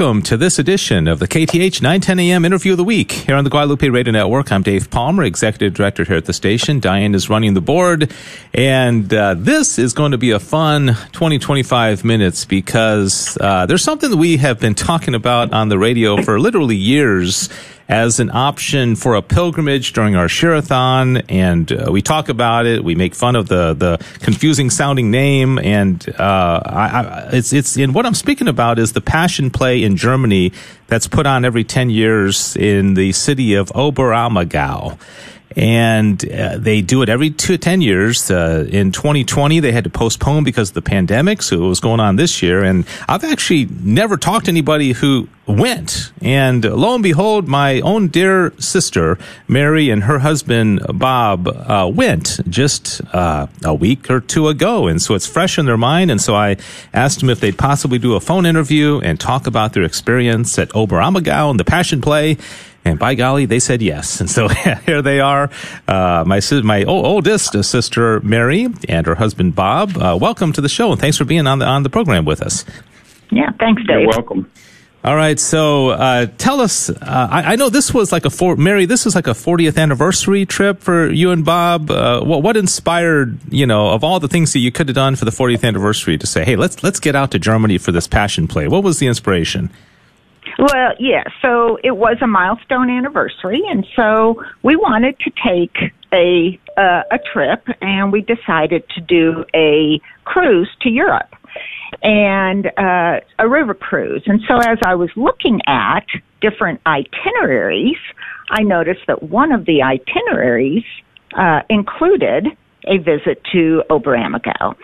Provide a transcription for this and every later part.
Welcome to this edition of the KATH 910 AM interview of the week here on the Guadalupe Radio Network. I'm Dave Palmer, executive director here at the station. Diane is running the board, and uh, this is going to be a fun 20 25 minutes because uh, there's something that we have been talking about on the radio for literally years as an option for a pilgrimage during our Share-a-thon, and uh, we talk about it. We make fun of the the confusing sounding name, and uh, I, I, it's it's and what I'm speaking about is the Passion Play in Germany that's put on every ten years in the city of Oberammergau and uh, they do it every two, 10 years. Uh, in 2020, they had to postpone because of the pandemic, so it was going on this year. And I've actually never talked to anybody who went. And lo and behold, my own dear sister, Mary, and her husband, Bob, uh, went just uh, a week or two ago. And so it's fresh in their mind. And so I asked them if they'd possibly do a phone interview and talk about their experience at Oberammergau and the Passion Play. And by golly, they said yes. And so here they are. Uh, my my oldest sister Mary and her husband Bob. Uh, welcome to the show, and thanks for being on the on the program with us. Yeah, thanks, Dave. You're welcome. All right, so uh, tell us. Uh, I, I, know this was like a four, Mary. This was like a 40th anniversary trip for you and Bob. Uh, what, what inspired you know of all the things that you could have done for the 40th anniversary to say, hey, let's let's get out to Germany for this passion play? What was the inspiration? Well, yeah. So it was a milestone anniversary, and so we wanted to take a uh, a trip, and we decided to do a cruise to Europe and uh, a river cruise. And so as I was looking at different itineraries, I noticed that one of the itineraries uh, included a visit to Oberammergau.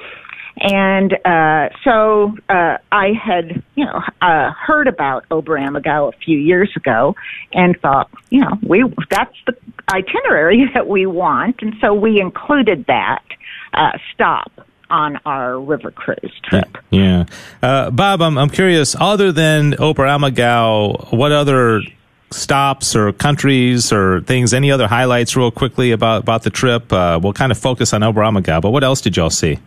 And uh, so uh, I had, you know, uh, heard about Oberammergau a few years ago, and thought, you know, we that's the itinerary that we want, and so we included that uh, stop on our river cruise trip. Yeah, uh, Bob, I'm I'm curious. Other than Oberammergau, what other stops or countries or things? Any other highlights, real quickly about about the trip? Uh, we'll kind of focus on Oberammergau, but what else did y'all see?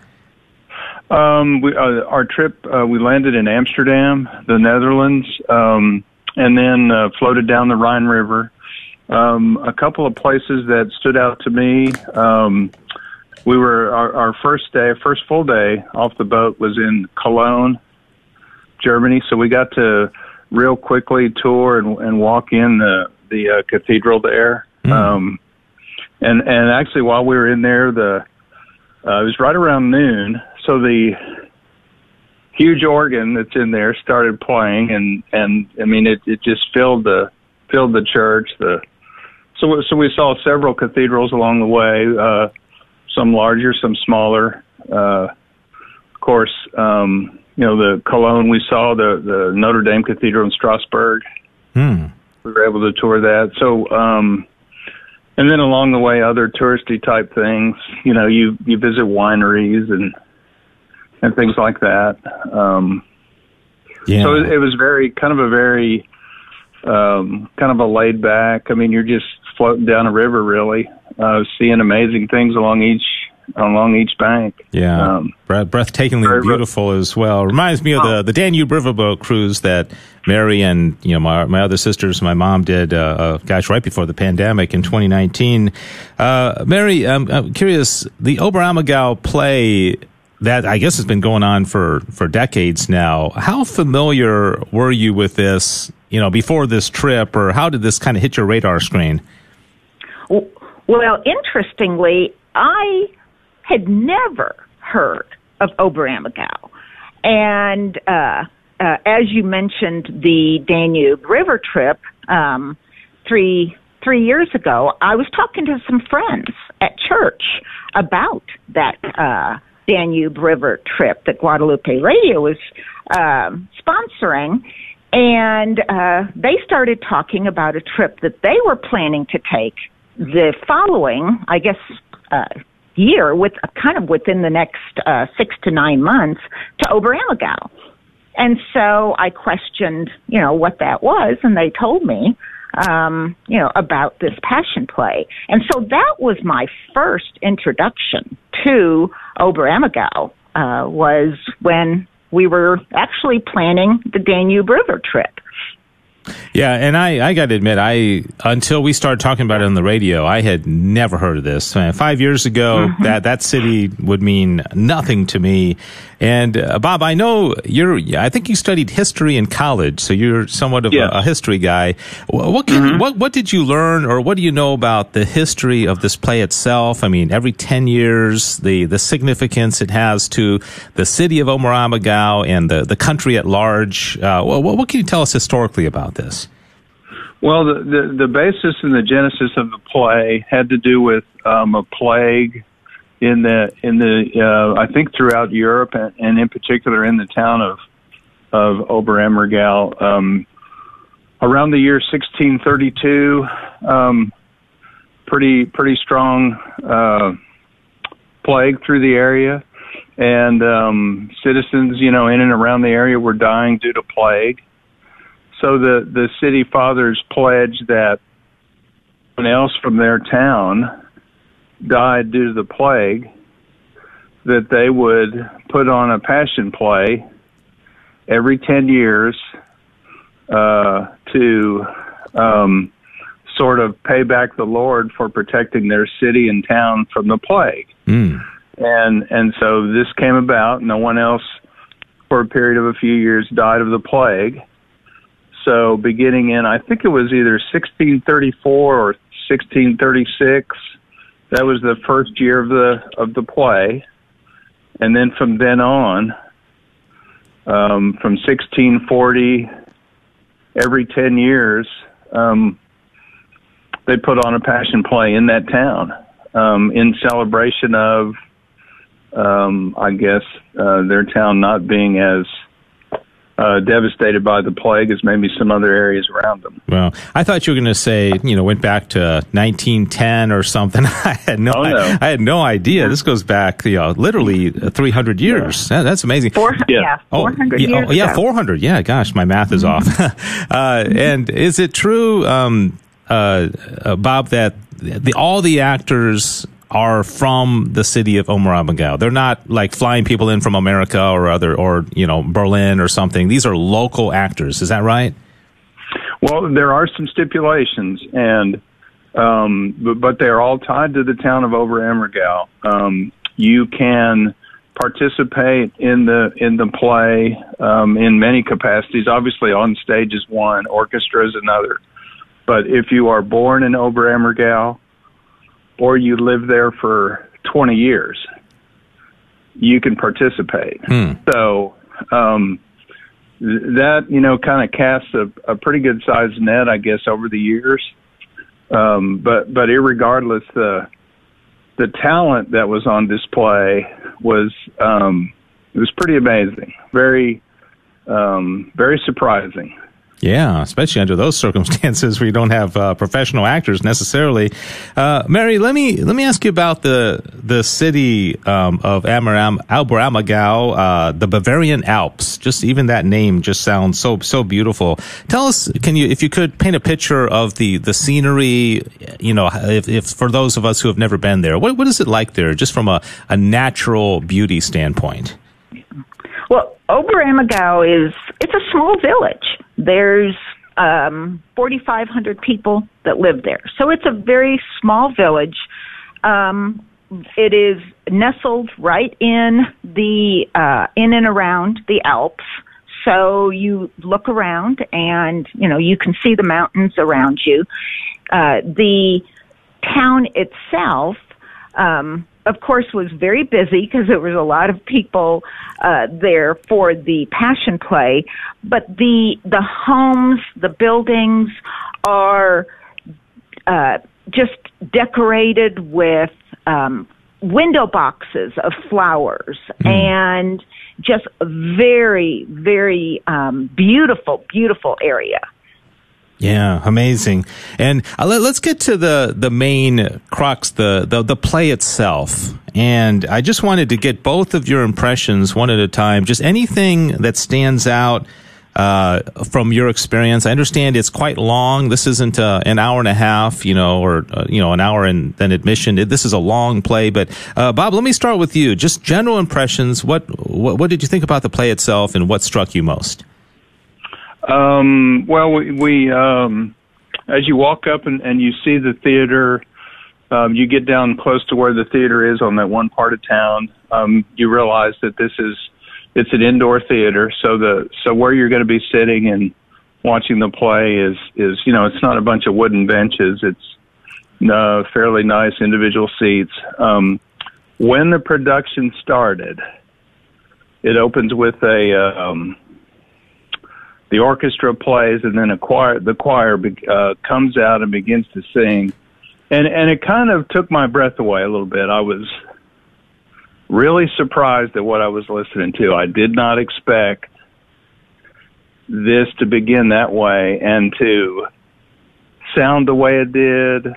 Um, we, uh, our trip, uh, we landed in Amsterdam, the Netherlands, um, and then uh, floated down the Rhine River. Um, a couple of places that stood out to me. Um, we were our, our first day, first full day off the boat was in Cologne, Germany. So we got to real quickly tour and, and walk in the the uh, cathedral there. Mm. Um, and and actually, while we were in there, the uh, it was right around noon so the huge organ that's in there started playing, and and I mean it it just filled the filled the church. The so so we saw several cathedrals along the way, uh, some larger, some smaller. Uh, of course, um, you know the Cologne. We saw the the Notre Dame Cathedral in Strasbourg. Hmm. We were able to tour that. So. Um, and then along the way, other touristy type things. You know, you you visit wineries and and things like that. Um, yeah. So it, was very kind of a very um, kind of a laid back. I mean, you're just floating down a river, really, uh, seeing amazing things along each along each bank. Yeah, um, breathtakingly beautiful as well. Reminds me of the the Danube riverboat cruise that Mary and you know my my other sisters, my mom did. Uh, uh, gosh, right before the pandemic in 2019. Uh, Mary, I'm, I'm curious. The Oberammergau play that I guess has been going on for for decades now. How familiar were you with this? You know, before this trip, or how did this kind of hit your radar screen? Well, interestingly, I had never heard of Oberammergau, and uh, uh, as you mentioned, the Danube River trip um, three three years ago, I was talking to some friends at church about that. Uh, Danube River trip that Guadalupe Radio was uh, sponsoring. And uh, they started talking about a trip that they were planning to take the following, I guess, uh, year, with uh, kind of within the next uh, six to nine months, to Oberammergau. And so I questioned, you know, what that was, and they told me, um, you know, about this passion play. And so that was my first introduction to Oberammergau uh, was when we were actually planning the Danube River trip. Yeah, and I, I got to admit, I until we started talking about it on the radio, I had never heard of this. Five years ago, mm-hmm. that that city would mean nothing to me. And uh, Bob, I know you're. I think you studied history in college, so you're somewhat of a, a, history guy. What can, mm-hmm. what what did you learn, or what do you know about the history of this play itself? I mean, every ten years, the the significance it has to the city of Oberammergau and the the country at large. Uh, what, what can you tell us historically about this? Well, the, the, the basis and the genesis of the play had to do with um, a plague in the in the uh, I think throughout Europe and, and in particular in the town of of Oberammergau um, around the year 1632. Um, pretty pretty strong uh, plague through the area, and um, citizens, you know, in and around the area were dying due to plague. So the the city fathers pledged that anyone else from their town died due to the plague, that they would put on a passion play every 10 years uh, to um, sort of pay back the Lord for protecting their city and town from the plague. Mm. And and so this came about. No one else, for a period of a few years, died of the plague. So beginning in, I think it was either 1634 or 1636, that was the first year of the of the play, and then from then on, um, from 1640, every 10 years, um, they put on a passion play in that town um, in celebration of, um, I guess, uh, their town not being as uh, devastated by the plague as maybe some other areas around them. Well, I thought you were going to say, you know, went back to 1910 or something. I had no, oh, no. I, I, had no idea. This goes back, you know, literally 300 years. Yeah. that's amazing. Four, yeah. yeah, 400 oh, years. Oh, yeah, 400. Yeah, gosh, my math is mm-hmm. off. uh, and is it true, um, uh, uh, Bob, that the, all the actors are from the city of Oberammergau. They're not like flying people in from America or other, or, you know, Berlin or something. These are local actors. Is that right? Well, there are some stipulations and, um, but, but they're all tied to the town of Oberammergau. Um, you can participate in the, in the play, um, in many capacities. Obviously on stage is one, orchestra is another. But if you are born in Oberammergau, or you live there for 20 years, you can participate. Hmm. So um, that you know kind of casts a, a pretty good sized net, I guess, over the years. Um, but but irregardless, the the talent that was on display was um, it was pretty amazing, very um, very surprising. Yeah, especially under those circumstances where you don't have uh, professional actors necessarily. Uh, Mary, let me let me ask you about the the city um, of Amaram, Oberammergau, uh, the Bavarian Alps. Just even that name just sounds so so beautiful. Tell us, can you, if you could, paint a picture of the the scenery? You know, if, if for those of us who have never been there, what what is it like there, just from a, a natural beauty standpoint? Well, Oberammergau is it's a small village there's um, 4,500 people that live there. So it's a very small village. Um, it is nestled right in the uh, in and around the Alps. So you look around and you know you can see the mountains around you. Uh, the town itself um, of course, was very busy because there was a lot of people uh, there for the Passion Play. But the the homes, the buildings are uh, just decorated with um, window boxes of flowers mm. and just very, very um, beautiful, beautiful area. Yeah, amazing. And uh, let, us get to the the main crux, the, the the play itself. And I just wanted to get both of your impressions one at a time. Just anything that stands out uh, from your experience? I understand it's quite long. This isn't uh, an hour and a half, you know, or uh, you know, an hour and then admission. This is a long play. But uh, Bob, let me start with you. Just general impressions. What, what what did you think about the play itself, and what struck you most? Um, well, we, we um, as you walk up and, and you see the theater, um, you get down close to where the theater is on that one part of town. Um, you realize that this is it's an indoor theater, so the so where you're going to be sitting and watching the play is is you know it's not a bunch of wooden benches. It's uh, fairly nice individual seats. Um, when the production started, it opens with a um, the orchestra plays, and then a choir, the choir uh, comes out and begins to sing, and and it kind of took my breath away a little bit. I was really surprised at what I was listening to. I did not expect this to begin that way and to sound the way it did.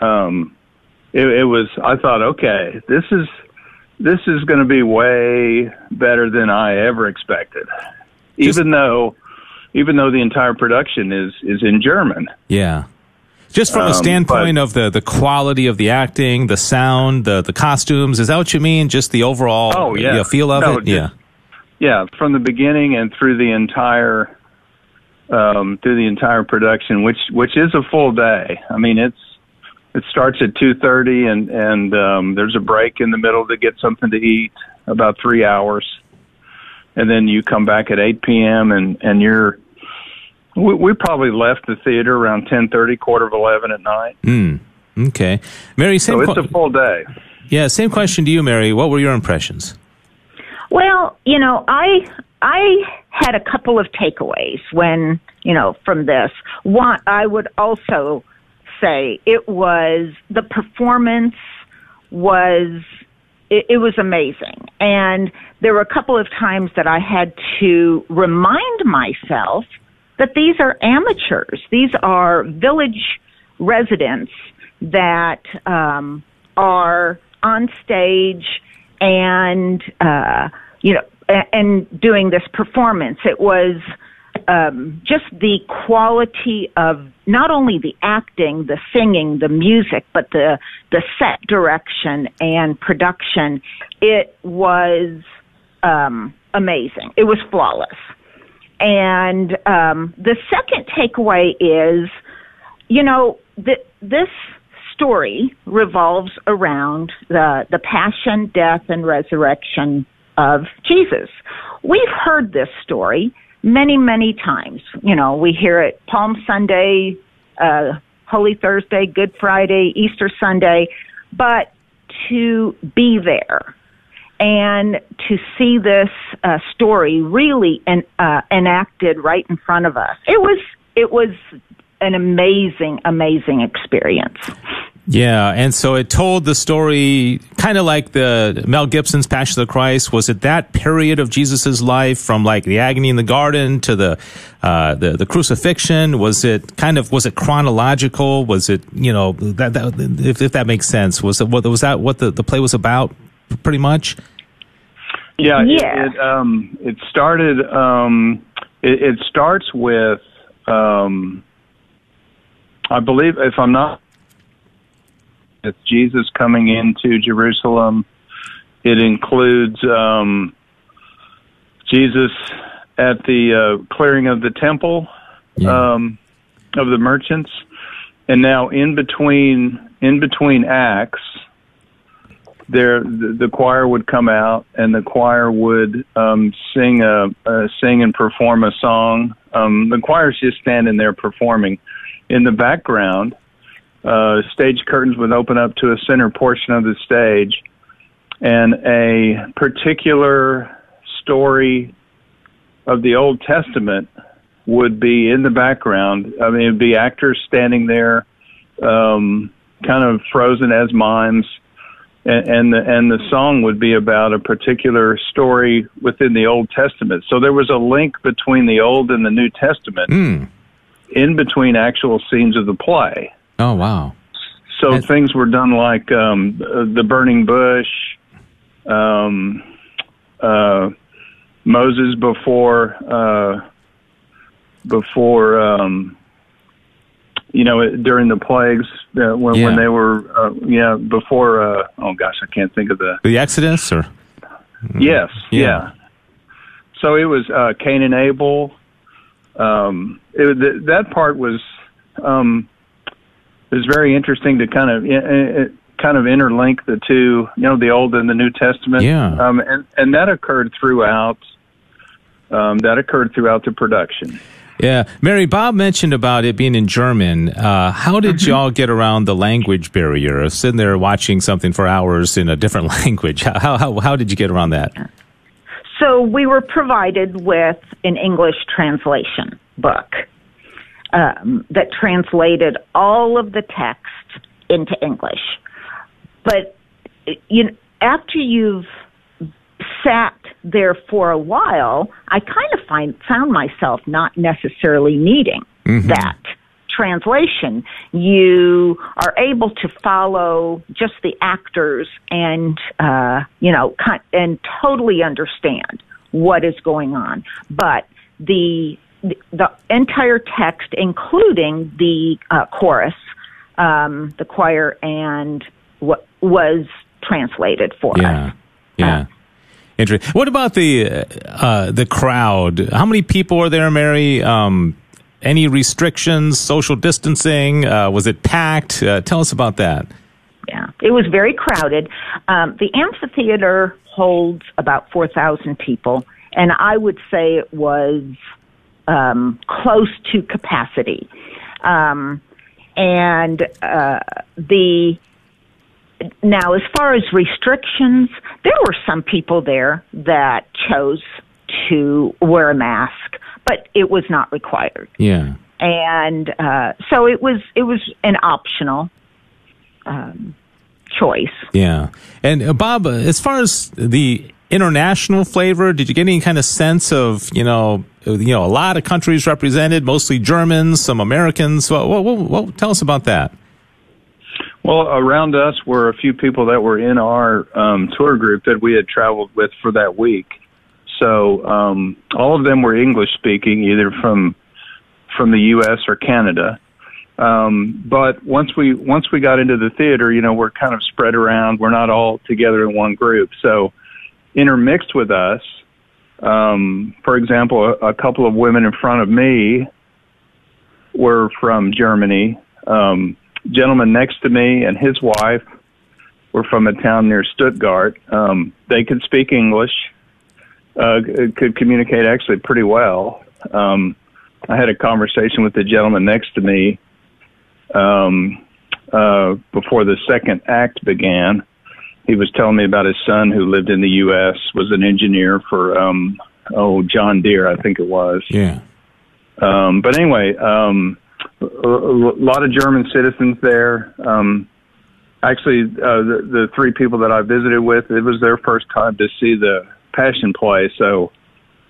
Um, it, it was. I thought, okay, this is this is going to be way better than I ever expected. Just, even though even though the entire production is is in German. Yeah. Just from um, a standpoint but, of the, the quality of the acting, the sound, the the costumes, is that what you mean? Just the overall oh, yeah. You know, feel of no, it? Just, yeah. Yeah, from the beginning and through the entire um, through the entire production, which which is a full day. I mean, it's it starts at two thirty, and and um, there's a break in the middle to get something to eat, about three hours, and then you come back at eight p.m. and and you're we, we probably left the theater around ten thirty, quarter of eleven at night. Mm, okay, Mary. Same so it's qu- a full day. Yeah, same question to you, Mary. What were your impressions? Well, you know, I I had a couple of takeaways when you know from this. One, I would also say it was the performance was it, it was amazing, and there were a couple of times that I had to remind myself that these are amateurs. These are village residents that um, are on stage and uh, you know and doing this performance. It was um, just the quality of not only the acting, the singing, the music, but the the set direction and production. It was um, amazing. It was flawless. And um, the second takeaway is, you know, that this story revolves around the the passion, death, and resurrection of Jesus. We've heard this story many, many times. You know, we hear it Palm Sunday, uh, Holy Thursday, Good Friday, Easter Sunday, but to be there and to see this uh, story really en- uh, enacted right in front of us. It was it was an amazing, amazing experience. Yeah, and so it told the story kind of like the Mel Gibson's Passion of the Christ. Was it that period of Jesus's life from like the agony in the garden to the uh, the, the crucifixion? Was it kind of was it chronological? Was it you know that, that if, if that makes sense? Was it what was that what the, the play was about? Pretty much. Yeah, yeah. It, it, um, it started. Um, it, it starts with, um, I believe, if I'm not it's Jesus coming into Jerusalem. It includes um, Jesus at the uh, clearing of the temple yeah. um, of the merchants, and now in between in between acts, there the, choir would come out and the choir would um, sing a, a sing and perform a song. Um, the choir's just standing there performing. In the background, uh, stage curtains would open up to a center portion of the stage, and a particular story of the Old Testament would be in the background. I mean, it'd be actors standing there, um, kind of frozen as mimes, and, and the and the song would be about a particular story within the Old Testament. So there was a link between the Old and the New Testament. Mm. In between actual scenes of the play, Oh wow! So That's... things were done like um, the burning bush, um, uh, Moses before uh, before um, you know during the plagues uh, when Yeah. when they were uh, yeah before uh, oh gosh I can't think of the The Exodus, or yes Yeah. yeah. So it was uh, Cain and Abel. Um, it, th- that part was um, it was very interesting to kind of uh, uh, kind of interlink the two, you know, the Old and the New Testament. Yeah. Um, and and that occurred throughout. Um, that occurred throughout the production. yeah, Mary Bob mentioned about it being in German. Uh, how did Mm-hmm. y'all get around the language barrier? Sitting there watching something for hours in a different language. How how how did you get around that? So we were provided with an English translation book um, that translated all of the text into English. But you know, after you've sat there for a while, I kind of find found myself not necessarily needing that translation. You are able to follow just the actors and uh, you know and totally understand what is going on, but the the, entire text, including the uh, chorus, um, the choir, and what was translated for Yeah, us. yeah. Interesting. What about the uh, uh, the crowd? How many people were there, Mary? Um, any restrictions? Social distancing? Uh, was it packed? Uh, tell us about that. Yeah, it was very crowded. Um, the amphitheater holds about 4,000 people, and I would say it was um, close to capacity. Um, and uh, the now, as far as restrictions, there were some people there that chose to wear a mask, but it was not required Yeah. and uh, so it was it was an optional um, choice. Yeah. And uh, Bob, uh, as far as the international flavor, did you get any kind of sense of, you know, uh, you know, a lot of countries represented, mostly Germans, some Americans. Well, well, well, well, tell us about that. Well, around us were a few people that were in our um, tour group that we had traveled with for that week. So um, all of them were English speaking, either from from the U.S. or Canada. Um, but once we once we got into the theater, you know, we're kind of spread around. We're not all together in one group. So intermixed with us, um, for example, a, a couple of women in front of me were from Germany. Um, gentleman next to me and his wife were from a town near Stuttgart. Um, they could speak English, uh, could communicate actually pretty well. Um, I had a conversation with the gentleman next to me um, uh, before the second act began. He was telling me about his son who lived in the U.S., was an engineer for, um, oh, John Deere, I think it was. Yeah. Um, but anyway, um, a, lot of German citizens there. Um, actually, uh, the, the three people that I visited with, it was their first time to see the Passion Play. So,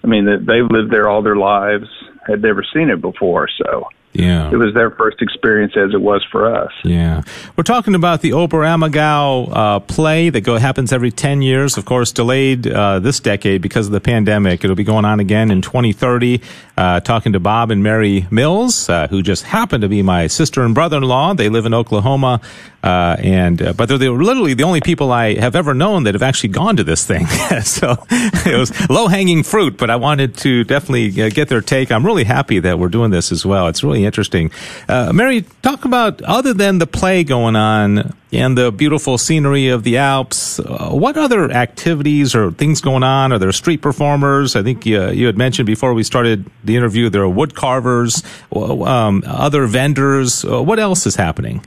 I mean, they- they've lived there all their lives, had never seen it before. So, Yeah. it was their first experience as it was for us. Yeah. We're talking about the Oberammergau uh, play that go, happens every 10 years, of course, delayed uh, this decade because of the pandemic. It'll be going on again in 2030. Uh, talking to Bob and Mary Mills, uh, who just happen to be my sister and brother-in-law. They live in Oklahoma. Uh, and uh, but they're the, literally the only people I have ever known that have actually gone to this thing. so it was low hanging fruit, but I wanted to definitely uh, get their take. I'm really happy that we're doing this as well. It's really interesting. Uh, Mary, talk about other than the play going on and the beautiful scenery of the Alps. Uh, what other activities or things going on? Are there street performers? I think uh, you had mentioned before we started the interview there are wood carvers, um, other vendors. Uh, what else is happening?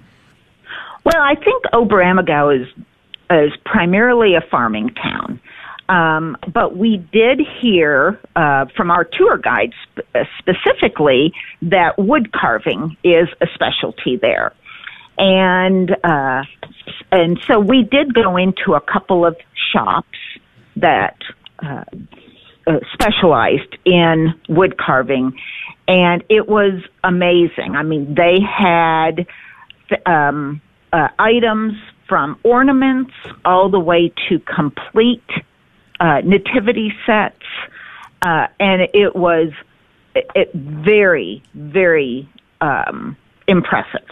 Well, I think Oberammergau is is primarily a farming town. Um, but we did hear uh, from our tour guide sp- specifically that wood carving is a specialty there, and uh, and so we did go into a couple of shops that uh, uh, specialized in wood carving, and it was amazing. I mean, they had um, uh, items from ornaments all the way to complete uh, nativity sets, uh, and it was it, it very, very um, impressive.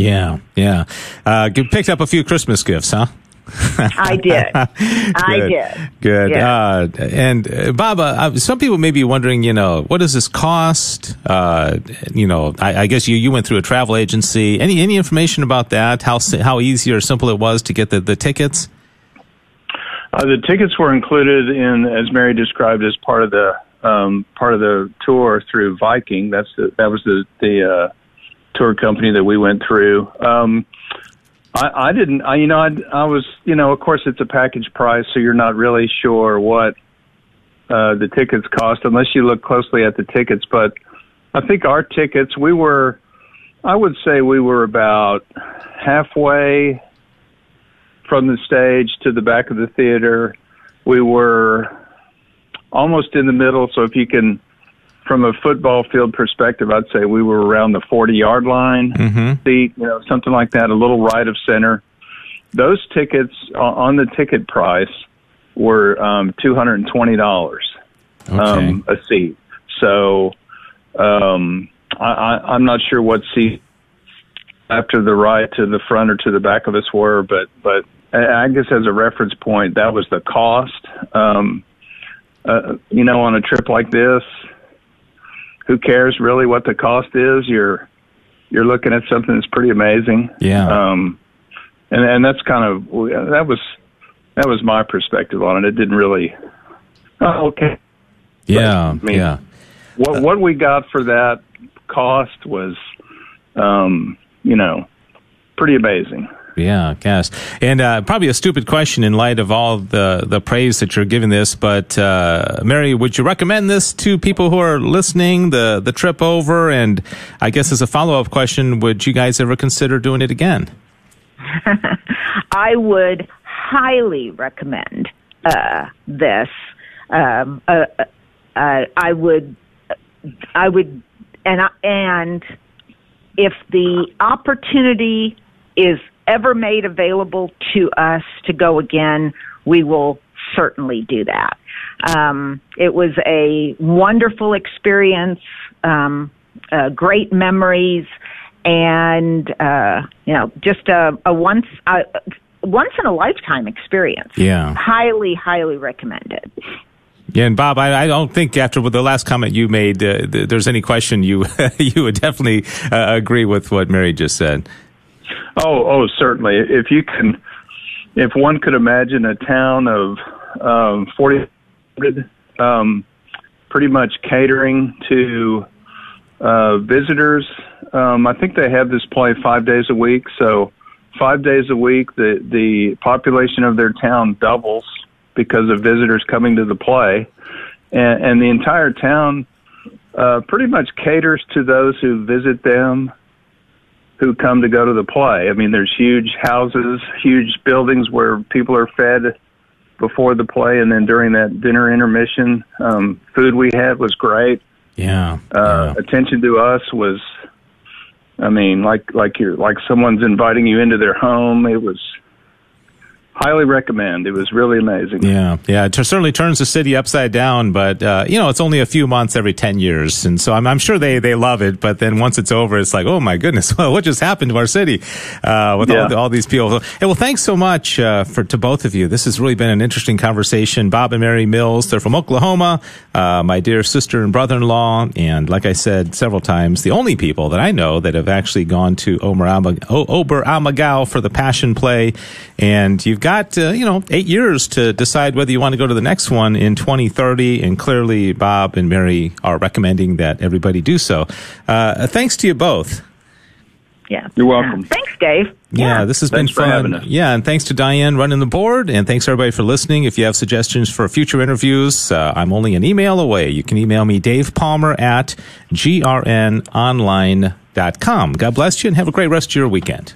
Yeah, yeah. Uh, picked up a few Christmas gifts, huh? I did. I did. Good. Yeah. Uh, and uh, Bob, uh, some people may be wondering, you know, what does this cost? Uh, you know, I, I, guess you, you went through a travel agency. Any any information about that? How how easy or simple it was to get the, the tickets? Uh, the tickets were included in, as Mary described, as part of the um, part of the tour through Viking. That's the, that was the the uh, tour company that we went through. Um, I, I didn't. I, you know, I, I was. You know, of course, it's a package price, so you're not really sure what uh, the tickets cost unless you look closely at the tickets. But I think our tickets, we were. I would say we were about halfway from the stage to the back of the theater. We were almost in the middle. So if you can from a football field perspective, I'd say we were around the 40 yard line, mm-hmm. seat, you know, something like that, a little right of center. Those tickets on the ticket price were um, $220 okay. um, a seat. So um, I, I'm not sure what seat after the right to the front or to the back of us were, but but I guess as a reference point, that was the cost. Um, uh, you know, on a trip like this, who cares really what the cost is? You're you're looking at something that's pretty amazing. Yeah. Um, and and that's kind of that was that was my perspective on it. It didn't really. Oh, okay. Yeah. But, I mean, yeah. What what we got for that cost was, um, you know, pretty amazing. Yeah, yes. And uh, probably a stupid question in light of all the, the praise that you're giving this, but uh, Mary, would you recommend this to people who are listening, the, the trip over? And I guess as a follow up question, would you guys ever consider doing it again? I would highly recommend uh, this. Um, uh, uh, I would, I would, and and if the opportunity is ever made available to us to go again, we will certainly do that. Um, it was a wonderful experience, um, uh, great memories, and uh, you know, just a, a once uh, once in a lifetime experience. Yeah, highly, highly recommended. Yeah, and Bob, I, I, don't think after the last comment you made, uh, th- there's any question you you would definitely uh, agree with what Mary just said. Oh, oh, certainly. If you can, if one could imagine a town of um, forty, um, pretty much catering to uh, visitors. Um, I think they have this play five days a week, so five days a week, the the population of their town doubles because of visitors coming to the play, and, and the entire town uh, pretty much caters to those who visit them who come to go to the play. I mean, there's huge houses, huge buildings where people are fed before the play, and then during that dinner intermission, um, food we had was great. Yeah, uh, yeah. Attention to us was, I mean, like like you're like someone's inviting you into their home. It was highly recommend. It was really amazing. Yeah, yeah. It certainly turns the city upside down, but uh, you know, it's only a few months every ten years, and so I'm, I'm, sure they they love it. But then once it's over, it's like, oh my goodness, well, what just happened to our city uh, with yeah. all, all, these people? Hey, well, thanks so much uh, for to both of you. This has really been an interesting conversation. Bob and Mary Mills, they're from Oklahoma. Uh, my dear sister and brother-in-law, and like I said several times, the only people that I know that have actually gone to Oberammergau for the Passion Play, and you've got got uh, you know eight years to decide whether you want to go to the next one in 2030, and clearly Bob and Mary are recommending that everybody do so. Uh, thanks to you both. Yeah, you're welcome. Thanks, Dave. Yeah, yeah this has thanks been fun. Yeah, and thanks to Diane running the board, and thanks everybody for listening. If you have suggestions for future interviews, uh, I'm only an email away. You can email me Dave Palmer at grnonline.com. God bless you, and have a great rest of your weekend.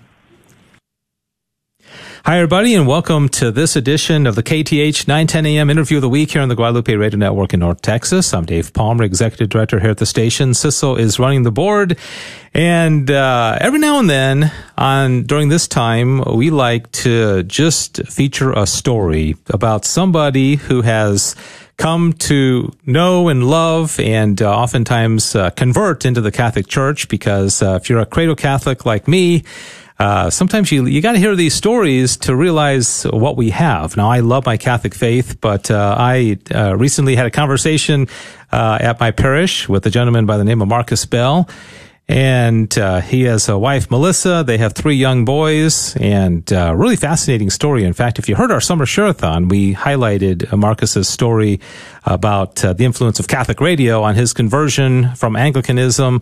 Hi, everybody, and welcome to this edition of the KATH 910 AM interview of the week here on the Guadalupe Radio Network in North Texas. I'm Dave Palmer, Executive Director here at the station. Sissel is running the board. And uh, every now and then, on during this time, we like to just feature a story about somebody who has come to know and love and uh, oftentimes uh, convert into the Catholic Church because uh, if you're a cradle Catholic like me, uh, sometimes you you got to hear these stories to realize what we have. Now, I love my Catholic faith, but uh, I uh, recently had a conversation uh, at my parish with a gentleman by the name of Marcus Bell. And uh, he has a wife, Melissa. They have three young boys, and really fascinating story. In fact, if you heard our summer share-a-thon, we highlighted Marcus's story about the influence of Catholic radio on his conversion from Anglicanism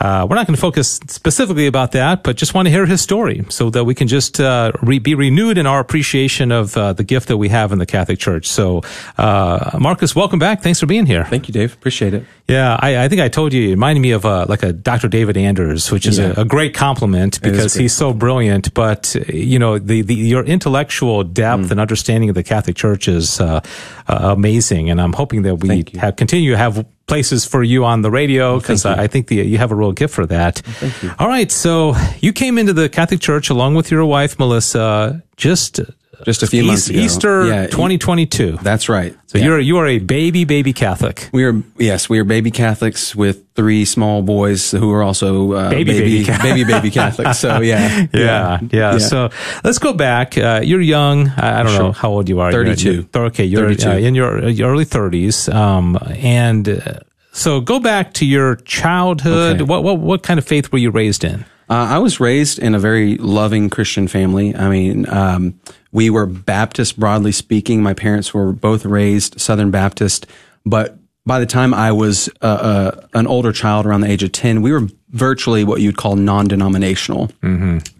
uh, we're not going to focus specifically about that, but just want to hear his story so that we can just uh, re- be renewed in our appreciation of uh, the gift that we have in the Catholic Church. So, uh, Marcus, welcome back. Thanks for being here. Thank you, Dave. Appreciate it. Yeah, I, I think I told you, it reminded me of uh, like a Dr. David Anders, which is Yeah. a, a great compliment because great he's so brilliant. But you know, the, the your intellectual depth Mm. and understanding of the Catholic Church is uh, uh, amazing, and I'm hoping that we have continue to have places for you on the radio because you. I, I think the, you have a real gift for that. Thank you. All right, so you came into the Catholic Church along with your wife Melissa just Just a few months ago. Easter Yeah, e- 2022. That's right. so Yeah. you're you are a baby baby Catholic. we are yes, we are baby Catholics with three small boys who are also uh, Baby, baby baby Catholic. baby baby Catholics. So yeah, Yeah, yeah. So let's go back. Uh, you're young. I, I don't know how old you are. You're- 32. you're- okay, you're 32. Uh, in your, your early 30s. Um, and uh, so go back to your childhood. Okay. What, what what kind of faith were you raised in? Uh, I was raised in a very loving Christian family. I mean, um, we were Baptist, broadly speaking. My parents were both raised Southern Baptist, but by the time I was uh, uh, an older child, around the age of ten, we were virtually what you'd call non-denominational.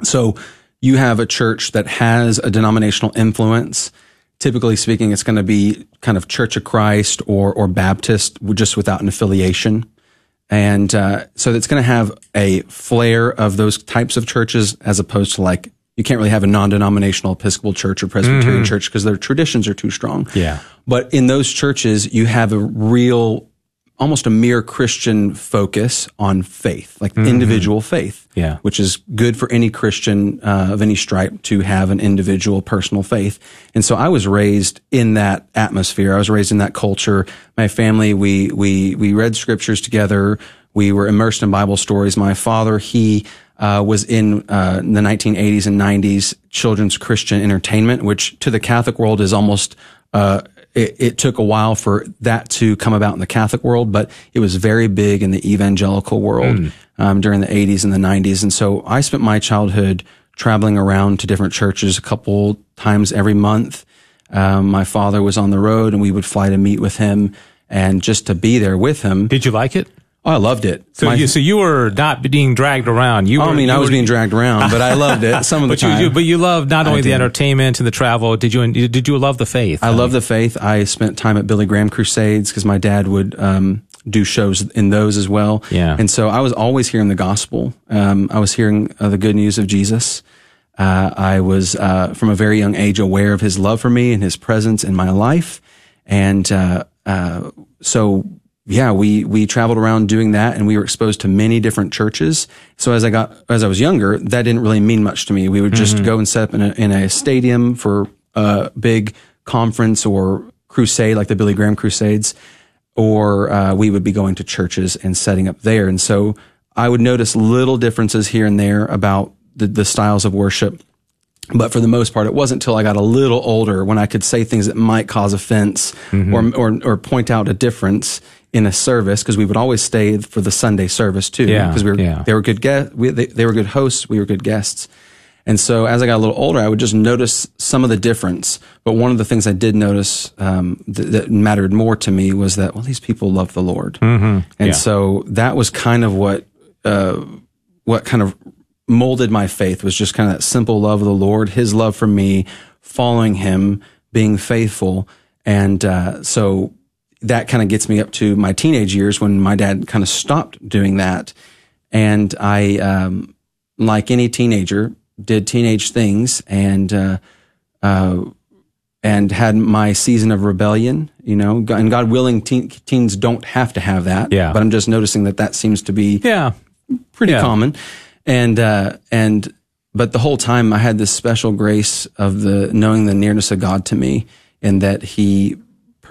So you have a church that has a denominational influence. Typically speaking, it's going to be kind of Church of Christ or or Baptist, just without an affiliation and uh, so it's going to have a flair of those types of churches as opposed to like you can't really have a non-denominational Episcopal church or Presbyterian church because their traditions are too strong. Yeah. But in those churches, you have a real, almost a mere Christian focus on faith, like individual faith. Yeah. Which is good for any Christian uh, of any stripe to have an individual personal faith. And so I was raised in that atmosphere. I was raised in that culture. My family, we, we, we read scriptures together. We were immersed in Bible stories. My father, he, uh, was in uh, the 1980s and 90s children's Christian entertainment, which to the Catholic world is almost uh, it, it took a while for that to come about in the Catholic world, but it was very big in the evangelical world um, during the 80s and the 90s. And so I spent my childhood traveling around to different churches a couple times every month. Um, my father was on the road, and we would fly to meet with him, and just to be there with him. Did you like it? Oh, I loved it. So My- you so you were not being dragged around. You Oh, were, I mean, you I was were- being dragged around, but I loved it some of the But you, time. you but you loved not only the entertainment and the travel. Did you did you love the faith? I love the faith. I spent time at Billy Graham Crusades because my dad would um, do shows in those as well. Yeah. And so I was always hearing the gospel. Um, I was hearing uh, the good news of Jesus. Uh, I was uh, from a very young age aware of his love for me and his presence in my life. And uh, uh, so, yeah, we we traveled around doing that, and we were exposed to many different churches. So as I got as I was younger, that didn't really mean much to me. We would just mm-hmm. go and set up in a, in a stadium for a big conference or crusade, like the Billy Graham Crusades, or uh, we would be going to churches and setting up there. And so I would notice little differences here and there about the, the styles of worship. But for the most part, it wasn't until I got a little older when I could say things that might cause offense mm-hmm. or, or, or point out a difference in a service because we would always stay for the Sunday service too. Yeah, Because we were, yeah. they were good guests. We, they, they were good hosts. We were good guests. And so as I got a little older, I would just notice some of the difference. But one of the things I did notice um, th- that mattered more to me was that, well, these people love the Lord. Mm-hmm. And Yeah. so that was kind of what, uh, what kind of molded my faith was just kind of that simple love of the Lord, his love for me, following him, being faithful. And uh, so that kind of gets me up to my teenage years when my dad kind of stopped doing that. And I, um, like any teenager, did teenage things and, uh, uh, and had my season of rebellion, you know, and God willing, teen, teens don't have to have that. Yeah. But I'm just noticing that that seems to be Yeah. pretty Yeah. common. And, uh, and, but the whole time I had this special grace of the knowing the nearness of God to me and that he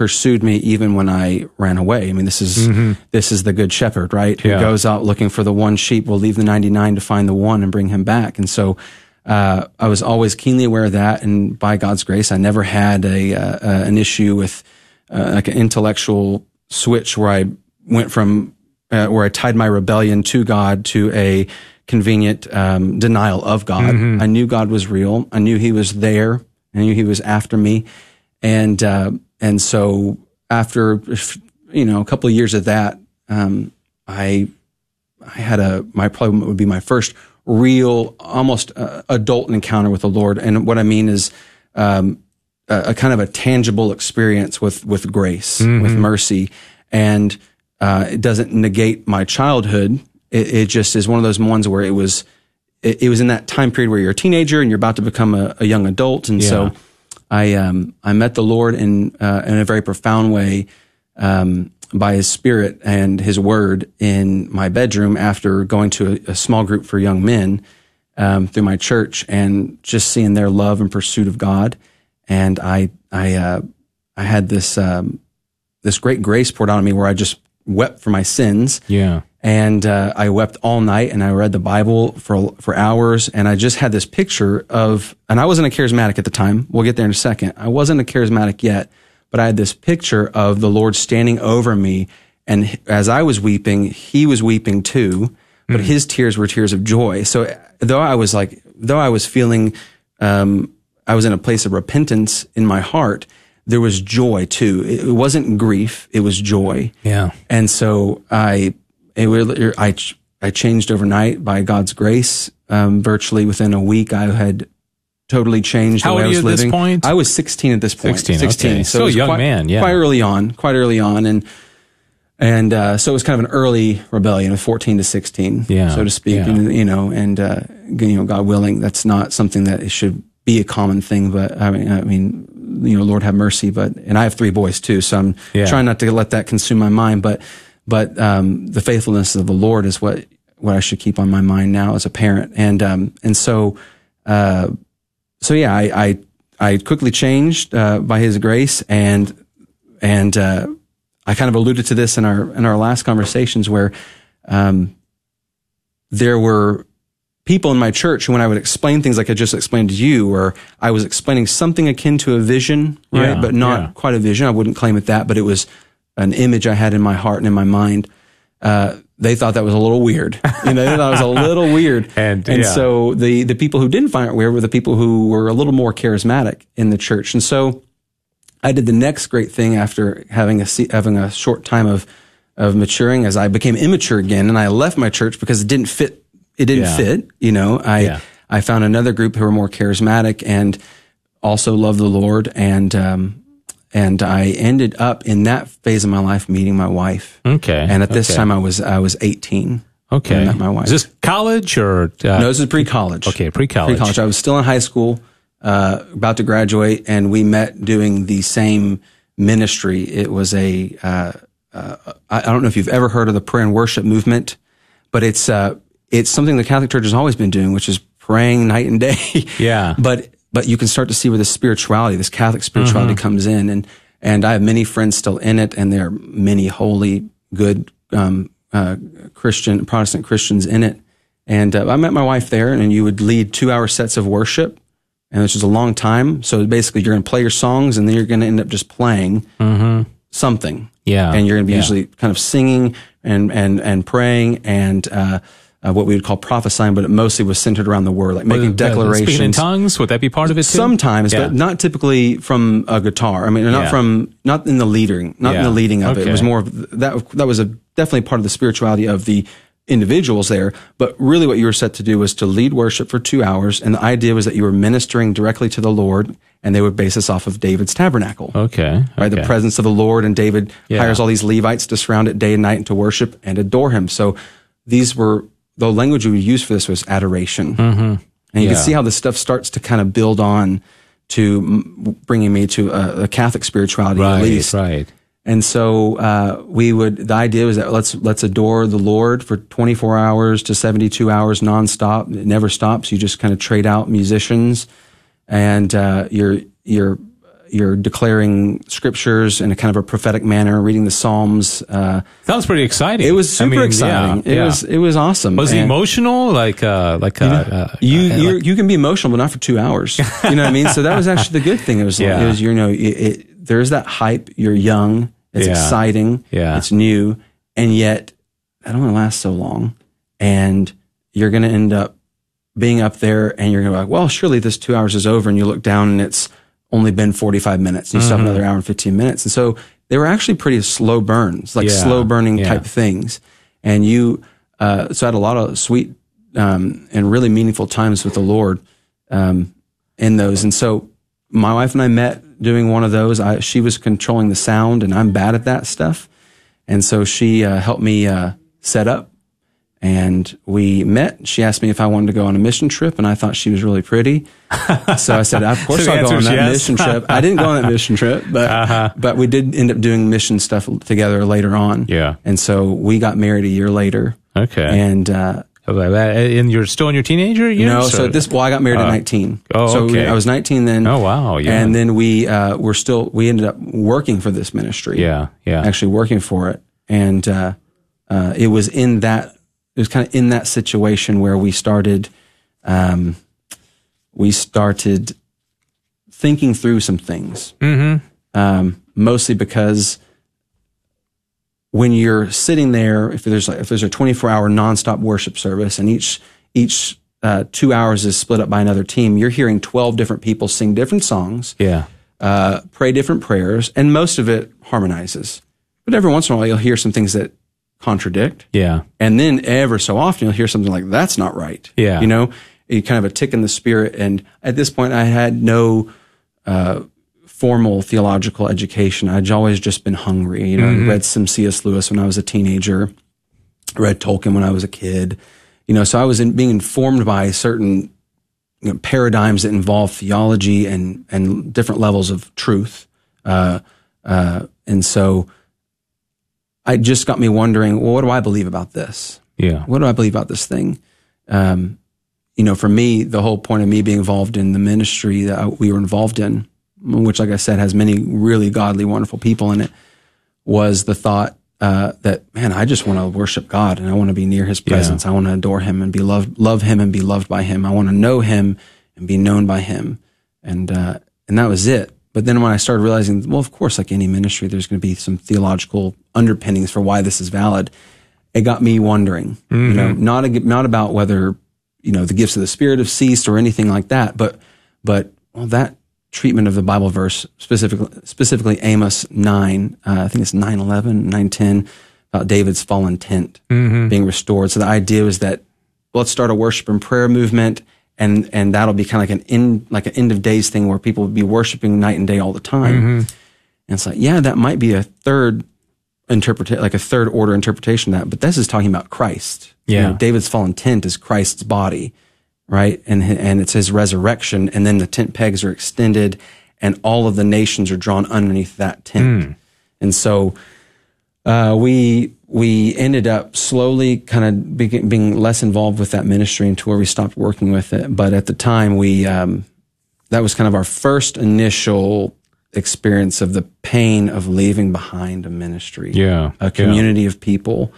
pursued me even when I ran away. I mean, this is this is the good shepherd, right? Who goes out looking for the one sheep, will leave the ninety nine to find the one and bring him back. And so, uh, I was always keenly aware of that. And by God's grace, I never had a uh, uh, an issue with uh, like an intellectual switch where I went from uh, where I tied my rebellion to God to a convenient um, denial of God. I knew God was real. I knew He was there. I knew He was after me, and uh, and so after you know a couple of years of that, um, I I had a my probably would be my first real almost uh, adult encounter with the Lord, and what I mean is. Um, a, a kind of a tangible experience with with grace, with mercy, and uh, it doesn't negate my childhood. It, it just is one of those ones where it was it, it was in that time period where you're a teenager and you're about to become a, a young adult, and so Yeah. I um, I met the Lord in uh, in a very profound way um, by His Spirit and His Word in my bedroom after going to a, a small group for young men um, through my church and just seeing their love and pursuit of God. And I I uh, I had this um, this great grace poured on me where I just wept for my sins Yeah. And uh, I wept all night and I read the Bible for for hours and I just had this picture of and I wasn't a charismatic at the time. We'll get there in a second. I wasn't a charismatic yet, but I had this picture of the Lord standing over me and as I was weeping, he was weeping too, but his tears were tears of joy. So though I was like though I was feeling um I was in a place of repentance in my heart, there was joy too. It it wasn't grief, it was joy. Yeah. And so I, it really, I, I changed overnight by God's grace. Um, virtually within a week, I had totally changed How the way old I are was you at this point? I was 16 at this point. 16, okay. Still it was a young quite, man, yeah. Quite early on, quite early on. And, and, uh, so it was kind of an early rebellion of 14 to 16, Yeah, so to speak. yeah. And, you know, and, uh, you know, God willing, that's not something that it should be a common thing, but I mean, I mean, you know, Lord have mercy, but, and I have three boys too, so I'm Yeah. trying not to let that consume my mind, but, but, um, the faithfulness of the Lord is what, what I should keep on my mind now as a parent. And, um, and so, uh, so yeah, I, I, I quickly changed, uh, by his grace and, and, uh, I kind of alluded to this in our, in our last conversations where, um, there were people in my church who, when I would explain things like I just explained to you, or I was explaining something akin to a vision, right? Yeah, but not yeah. quite a vision. I wouldn't claim it that, but it was an image I had in my heart and in my mind. Uh, they thought that was a little weird. You know, they thought it was a little weird. And, and yeah. so the, the people who didn't find it weird were the people who were a little more charismatic in the church. And so I did the next great thing after having a, having a short time of, of maturing as I became immature again and I left my church because it didn't fit. It didn't Yeah. fit, you know, I, Yeah. I found another group who were more charismatic and also loved the Lord. And, um, and I ended up in that phase of my life meeting my wife. Okay. And at this okay. time I was, I was 18. okay. met my wife. Is this college or? Uh, No, this is pre-college. Okay, pre-college. Pre-college. I was still in high school, uh, about to graduate, and we met doing the same ministry. It was a, uh, uh, I I don't know if you've ever heard of the prayer and worship movement, but it's, uh, it's something the Catholic Church has always been doing, which is praying night and day. Yeah. But, but you can start to see where the spirituality, this Catholic spirituality Mm-hmm. comes in. And, and I have many friends still in it, and there are many holy, good, um, uh, Christian, Protestant Christians in it. And uh, I met my wife there, and you would lead two hour sets of worship, and which is a long time. So basically, you're going to play your songs, and then you're going to end up just playing something. Mm-hmm. Yeah, And you're going to be yeah. usually kind of singing and, and, and praying and, uh, uh, what we would call prophesying, but it mostly was centered around the word, like making Uh, declarations. Speaking in tongues, would that be part of it too? Sometimes, Yeah. but not typically from a guitar. I mean, not Yeah. from, not in the leading, not in the leading of it. It was more of that, that was a definitely part of the spirituality of the individuals there. But really what you were set to do was to lead worship for two hours. And the idea was that you were ministering directly to the Lord and they would base this off of David's tabernacle. Okay. Right, the presence of the Lord, and David Yeah. hires all these Levites to surround it day and night and to worship and adore him. So these were the language we would use for this was adoration, mm-hmm. and you Yeah. can see how this stuff starts to kind of build on to bringing me to a, a Catholic spirituality Right. at least. Right. And so uh, we would. The idea was that let's let's adore the Lord for 24 hours to 72 hours nonstop. It never stops. You just kind of trade out musicians, and uh, you're you're you're declaring scriptures in a kind of a prophetic manner, reading the Psalms. Uh, Sounds pretty exciting. it was super I mean, exciting. yeah, it yeah. was it was awesome. Was it And- emotional? Like, uh, like, uh, uh, you uh, you like- you can be emotional, but not for two hours. You know what I mean? So that was actually the good thing. It was Yeah. it was you know it, it, there's that hype. You're young. It's Yeah. exciting. Yeah. It's new, and yet that only lasts so long, and you're going to end up being up there, and you're going to be like, well, surely this two hours is over, and you look down and it's only been 45 minutes. And you still Mm-hmm. have another hour and 15 minutes, and so they were actually pretty slow burns, like Yeah. slow burning Yeah. type things, and you. Uh, so I had a lot of sweet um, and really meaningful times with the Lord um, in those. And so my wife and I met doing one of those. I, she was controlling the sound, and I'm bad at that stuff. And so she uh, helped me uh, set up, and we met. She asked me if I wanted to go on a mission trip, and I thought she was really pretty. So I said, "Of course So I'll go on that yes. mission trip." I didn't go on that mission trip, but Uh-huh. but we did end up doing mission stuff together later on. Yeah. And so we got married a year later. Okay. And uh, and you're still in your teenager years? no, so at this, well, I got married Uh, at 19. oh, so okay. I was 19 then. Oh, wow, yeah. And then we, uh, were still, we ended up working for this ministry. Yeah, yeah. Actually working for it. And, uh, uh, it was in that, it was kind of in that situation where we started, um, we started thinking through some things. Mm-hmm. Um, mostly because when you're sitting there, if there's like, if there's a 24 hour nonstop worship service and each, each, uh, two hours is split up by another team, you're hearing 12 different people sing different songs, yeah. uh, pray different prayers, and most of it harmonizes. But every once in a while, you'll hear some things that contradict. Yeah. And then ever so often you'll hear something like, that's not right. Yeah. You know, you kind of a tick in the spirit. And at this point I had no, uh, formal theological education. I'd always just been hungry. You know, I read some C.S. Lewis when I was a teenager, read Tolkien when I was a kid. You know, so I was in, being informed by certain you know, paradigms that involve theology and and different levels of truth. Uh, uh, and so it just got me wondering, well, what do I believe about this? Yeah. What do I believe about this thing? Um, you know, for me, the whole point of me being involved in the ministry that I, we were involved in, which, like I said, has many really godly, wonderful people in it, was the thought uh, that man, I just want to worship God and I want to be near His presence. I want to adore Him and be loved, love Him and be loved by Him. I want to know Him and be known by Him, and uh, and that was it. But then when I started realizing, well, of course, like any ministry, there's going to be some theological underpinnings for why this is valid. It got me wondering, you know, mm-hmm. not a, not about whether you know the gifts of the Spirit have ceased or anything like that, but but well, that treatment of the Bible verse specifically specifically Amos nine, uh, I think it's 9, 11, 9, 10, about David's fallen tent mm-hmm. being restored. So the idea was that let's start a worship and prayer movement and and that'll be kind of like an end like an end of days thing where people would be worshiping night and day all the time. Mm-hmm. And it's like, yeah, that might be a third interpret like a third order interpretation of that, but this is talking about Christ. You Yeah. know, David's fallen tent is Christ's body, right? And and it's his resurrection, and then the tent pegs are extended, and all of the nations are drawn underneath that tent. And so uh, we we ended up slowly kind of be, being less involved with that ministry until we stopped working with it. But at the time, we um, that was kind of our first initial experience of the pain of leaving behind a ministry, Yeah. a community of people,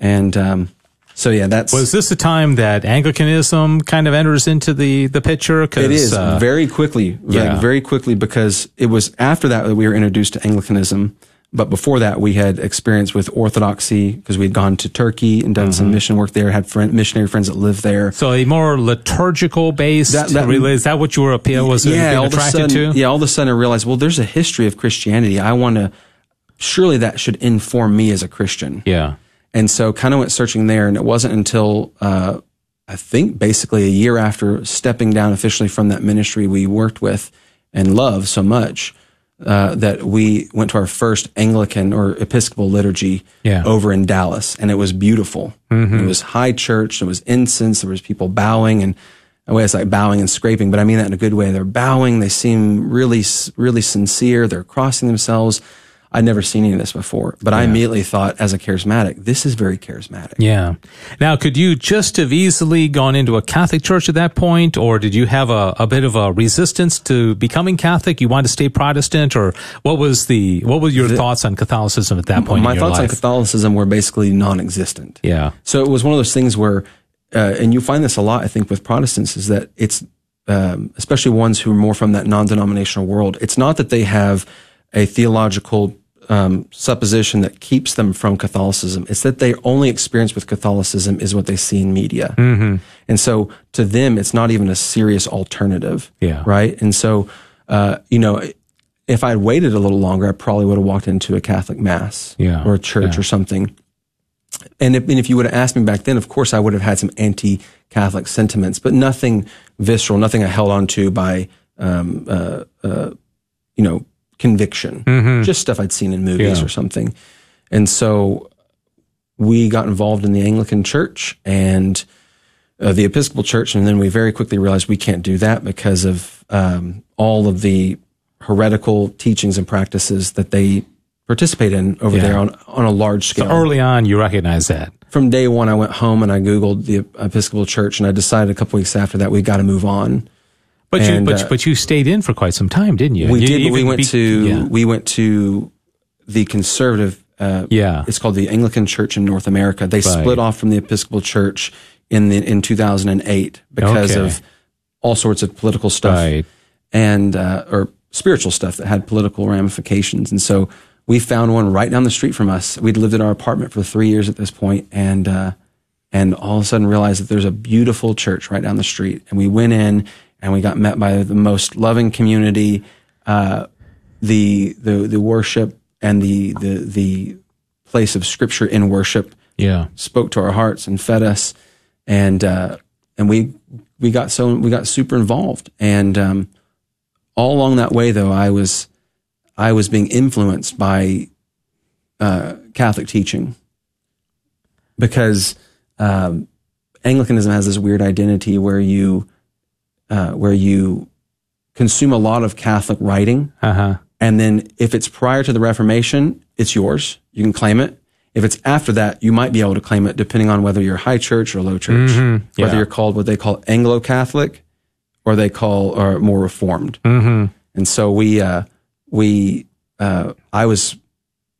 and um, so yeah, that's Was this the time that Anglicanism kind of enters into the, the picture? It is uh, very quickly, yeah. like very quickly, because it was after that that we were introduced to Anglicanism. But before that, we had experience with Orthodoxy because we'd gone to Turkey and done Mm-hmm. some mission work there. Had friend, missionary friends that lived there. so a more liturgical based That-. Is that what you were appeal was being all of a attracted sudden, to? yeah, all of a sudden I realized, well, there's a history of Christianity. I want to. Surely that should inform me as a Christian. Yeah. And so kind of went searching there. And it wasn't until, uh, I think basically a year after stepping down officially from that ministry we worked with and loved so much, uh, that we went to our first Anglican or Episcopal liturgy Yeah. over in Dallas. And it was beautiful. It was high church. There was incense. There was people bowing and, well, it's like bowing and scraping, but I mean that in a good way. They're bowing. They seem really, really sincere. They're crossing themselves. I'd never seen any of this before, but I immediately thought, as a charismatic, this is very charismatic. Yeah. Now, could you just have easily gone into a Catholic church at that point, or did you have a, a bit of a resistance to becoming Catholic? You wanted to stay Protestant, or what was the what were your thoughts on Catholicism at that point? My in your thoughts on? Catholicism were basically non-existent. Yeah. So it was one of those things where, uh, and you find this a lot, I think, with Protestants, is that it's, um, especially ones who are more from that non-denominational world. It's not that they have a theological um, supposition that keeps them from Catholicism. It's that their only experience with Catholicism is what they see in media, mm-hmm. and so to them, it's not even a serious alternative. Yeah. Right. And so, uh, you know. If I had waited a little longer, I probably would have walked into a Catholic mass Yeah. or a church Yeah. or something. And if, and if you would have asked me back then, of course, I would have had some anti-Catholic sentiments, but nothing visceral, nothing I held on to by, um, uh, uh, you know, conviction. Just stuff I'd seen in movies Mm-hmm. Yeah. or something. And so we got involved in the Anglican Church and uh, the Episcopal Church, and then we very quickly realized we can't do that because of um, all of the heretical teachings and practices that they participate in over Yeah. there on on a large scale Early on, you recognize that. from day one, I went home and I Googled the Episcopal Church and I decided a couple weeks after that we got to move on. But you, but, uh, but you stayed in for quite some time, didn't you? We You did, we went be- to, yeah. we went to the conservative, uh, Yeah. it's called the Anglican Church in North America. They split off from the Episcopal Church in the, in 2008 because Okay. of all sorts of political stuff Right. and, uh, or spiritual stuff that had political ramifications. And so we found one right down the street from us. We'd lived in our apartment for three years at this point and, uh, and all of a sudden realized that there's a beautiful church right down the street. And we went in and we got met by the most loving community. Uh, the, the, the worship and the, the, the place of scripture in worship Yeah. spoke to our hearts and fed us. And, uh, and we, we got so, we got super involved. And, um, all along that way though, I was, I was being influenced by, uh, Catholic teaching because, um, Anglicanism has this weird identity where you, uh, where you consume a lot of Catholic writing. Uh huh. And then if it's prior to the Reformation, it's yours. You can claim it. If it's after that, you might be able to claim it depending on whether you're high church or low church, yeah. whether you're called what they call Anglo Catholic or they call or more Reformed. Mm-hmm. And so we, uh, we, uh, I was,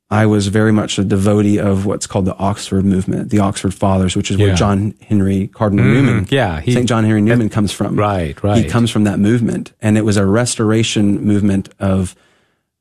I was very much a devotee of what's called the Oxford movement, the Oxford Fathers, which is Yeah. where John Henry Cardinal Newman, Yeah, St. John Henry Newman comes from. Right, right. He comes from that movement, and it was a restoration movement of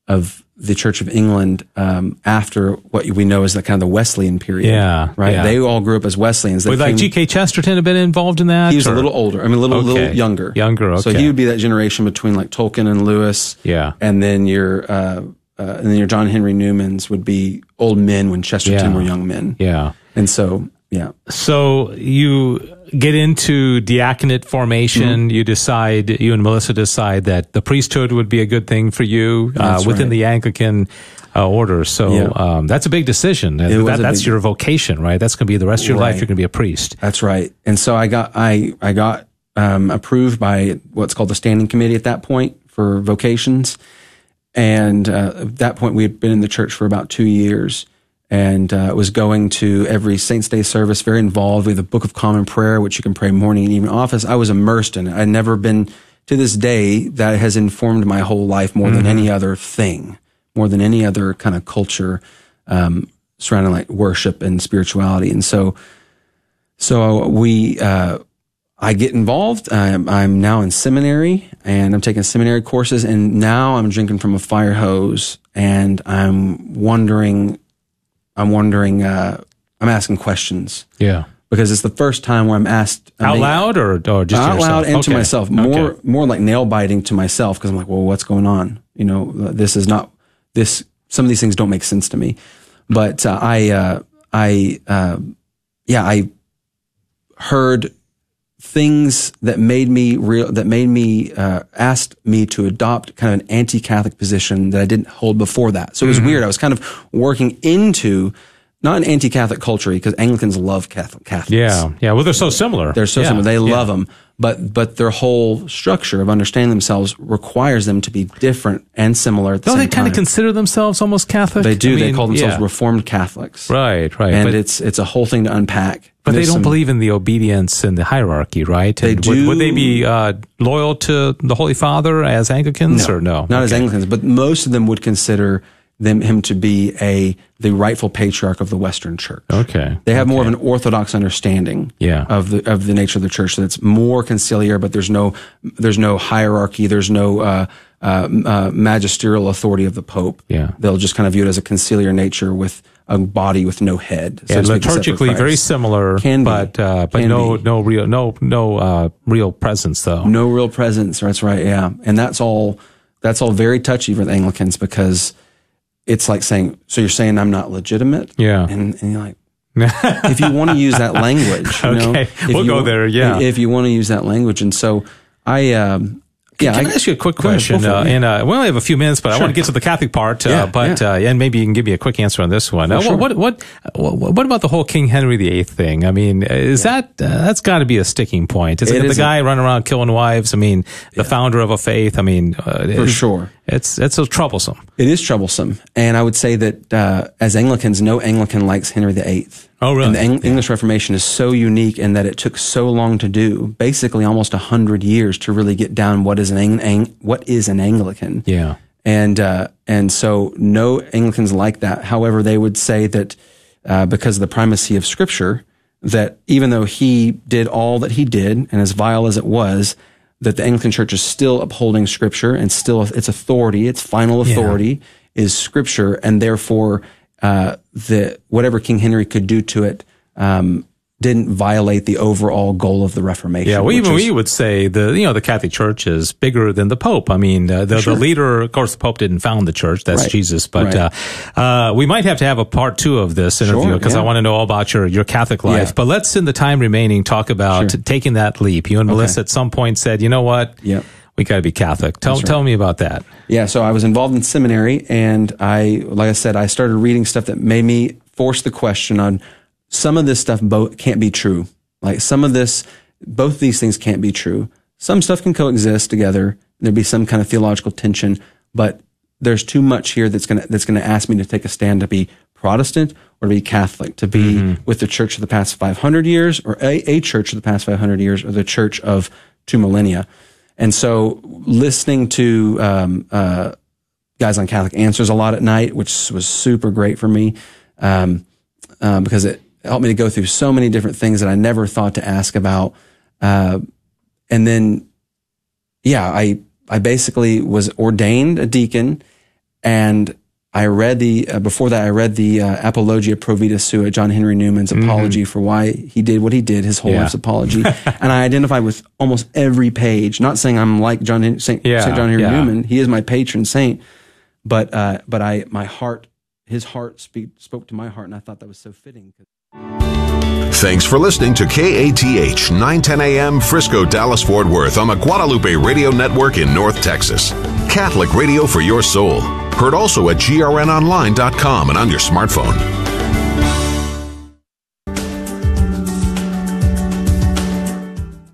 of the Church of England um, after what we know as the kind of the Wesleyan period. Yeah, right. yeah. They all grew up as Wesleyans. Would like G.K. Chesterton have been involved in that? he was a little older. I mean, a little, Okay. little younger. Younger, So he would be that generation between like Tolkien and Lewis. Yeah. And then your, uh, uh, and then your John Henry Newmans would be old men when Chesterton Yeah. were young men. Yeah. And so, yeah. So you get into diaconate formation. You decide, you and Melissa decide that the priesthood would be a good thing for you uh, within right. the Anglican uh, order. So Yeah. um, that's a big decision. That, that's big- your vocation, right? That's going to be the rest of your life. You're going to be a priest. That's right. And so I got I I got um, approved by what's called the standing committee at that point for vocations, and uh, at that point we had been in the church for about two years, and uh, was going to every Saints Day service, very involved. with the Book of Common Prayer, which you can pray morning and evening office. I was immersed in it. I'd never been to this day that has informed my whole life more than any other thing, more than any other kind of culture um, surrounding like worship and spirituality, and so. So we, uh, I get involved. I'm, I'm now in seminary and I'm taking seminary courses and now I'm drinking from a fire hose and I'm wondering, I'm wondering, uh, I'm asking questions Yeah. because it's the first time where I'm asked I Out mean, loud or, or just out loud and to myself, more, Okay. more like nail biting to myself because I'm like, well, what's going on? You know, this is not this. Some of these things don't make sense to me, but uh, I, uh, I, uh, yeah, I heard things that made me real that made me uh, asked me to adopt kind of an anti-catholic position that i didn't hold before that so it was weird i was kind of working into not an anti-Catholic culture because Anglicans love Catholic Catholics. Yeah, yeah. Well, they're so similar. They're so yeah. similar. They yeah. love them, but but their whole structure of understanding themselves requires them to be different and similar. At the Don't they kind time. of consider themselves almost Catholic? They do. I they mean, call themselves yeah. Reformed Catholics, Right, right. and but it's it's a whole thing to unpack. but they don't some- believe in the obedience and the hierarchy, right? They And would, would they be uh, loyal to the Holy Father as Anglicans or no? Not as Anglicans, but most of them would consider them him to be a the rightful patriarch of the Western Church. Okay. They have more of an orthodox understanding Yeah. of the of the nature of the church. That's more conciliar, but there's no there's no hierarchy. There's no uh, uh, uh, magisterial authority of the Pope. Yeah. they'll just kind of view it as a conciliar nature with a body with no head. so Yeah, to speak, except for liturgically very similar, Can be. but uh, but no be. no real no no uh, real presence though. no real presence. That's right. Yeah, and that's all. That's all very touchy for the Anglicans because it's like saying, "So you're saying I'm not legitimate?" Yeah. and, and you're like, if you want to use that language, you know, Okay, if we'll you go there, yeah. if you want to use that language, and so I, um, yeah, Can I, ask you a quick ahead, question? it, uh, yeah. and uh, we only have a few minutes, but I want to get to the Catholic part. Uh, Yeah, but yeah. Uh, and maybe you can give me a quick answer on this one. Uh, sure. what, what what what about the whole King Henry VIII thing? I mean, is that uh, that's got to be a sticking point? Is it, It the guy running around killing wives? I mean, the founder of a faith. I mean, uh, For sure. It's it's so troublesome. It is troublesome, and I would say that uh, as Anglicans, no Anglican likes Henry VIII. Oh, really? And the Eng- English Reformation is so unique in that it took so long to do, basically almost a hundred years to really get down what is an Ang- Ang- what is an Anglican. Yeah. and uh, and so no Anglicans like that. However, they would say that uh, because of the primacy of Scripture, that even though he did all that he did, and as vile as it was, that the Anglican Church is still upholding Scripture and still its authority, its final authority is Scripture, and therefore uh, the whatever King Henry could do to it. Um, didn't violate the overall goal of the Reformation. Yeah, well, even is- we would say the you know the Catholic Church is bigger than the Pope. I mean, uh, the, the leader, of course, the Pope didn't found the church. That's Right. Jesus. But Right. uh, uh, we might have to have a part two of this interview Sure, because I want to know all about your your Catholic life. Yeah. But let's, in the time remaining, talk about Sure. taking that leap. You and Melissa at some point said, you know what? Yep. We got to be Catholic. Tell tell me about that. Yeah, so I was involved in seminary, and I, like I said, I started reading stuff that made me force the question on some of this stuff both can't be true. Like some of this, both these things can't be true. Some stuff can coexist together. There'd be some kind of theological tension, but there's too much here that's gonna that's gonna ask me to take a stand to be Protestant or to be Catholic, to be with the church of the past 500 years, or a, a church of the past 500 years, or the church of two millennia. And so, listening to um, uh, guys on Catholic Answers a lot at night, which was super great for me um, uh, because it helped me to go through so many different things that I never thought to ask about. Uh, and then, yeah, I I basically was ordained a deacon, and I read the uh, before that I read the uh, Apologia Pro Vita Sua, John Henry Newman's apology for why he did what he did, his whole Yeah. life's apology, and I identified with almost every page. Not saying I'm like John Hen- Saint, Yeah, Saint John Henry yeah. Newman, he is my patron saint, but uh, but I my heart, his heart speak, spoke to my heart, and I thought that was so fitting. Thanks for listening to KATH 910 AM Frisco, Dallas, Fort Worth on the Guadalupe Radio Network in North Texas. Catholic radio for your soul. Heard also at grnonline.com and on your smartphone.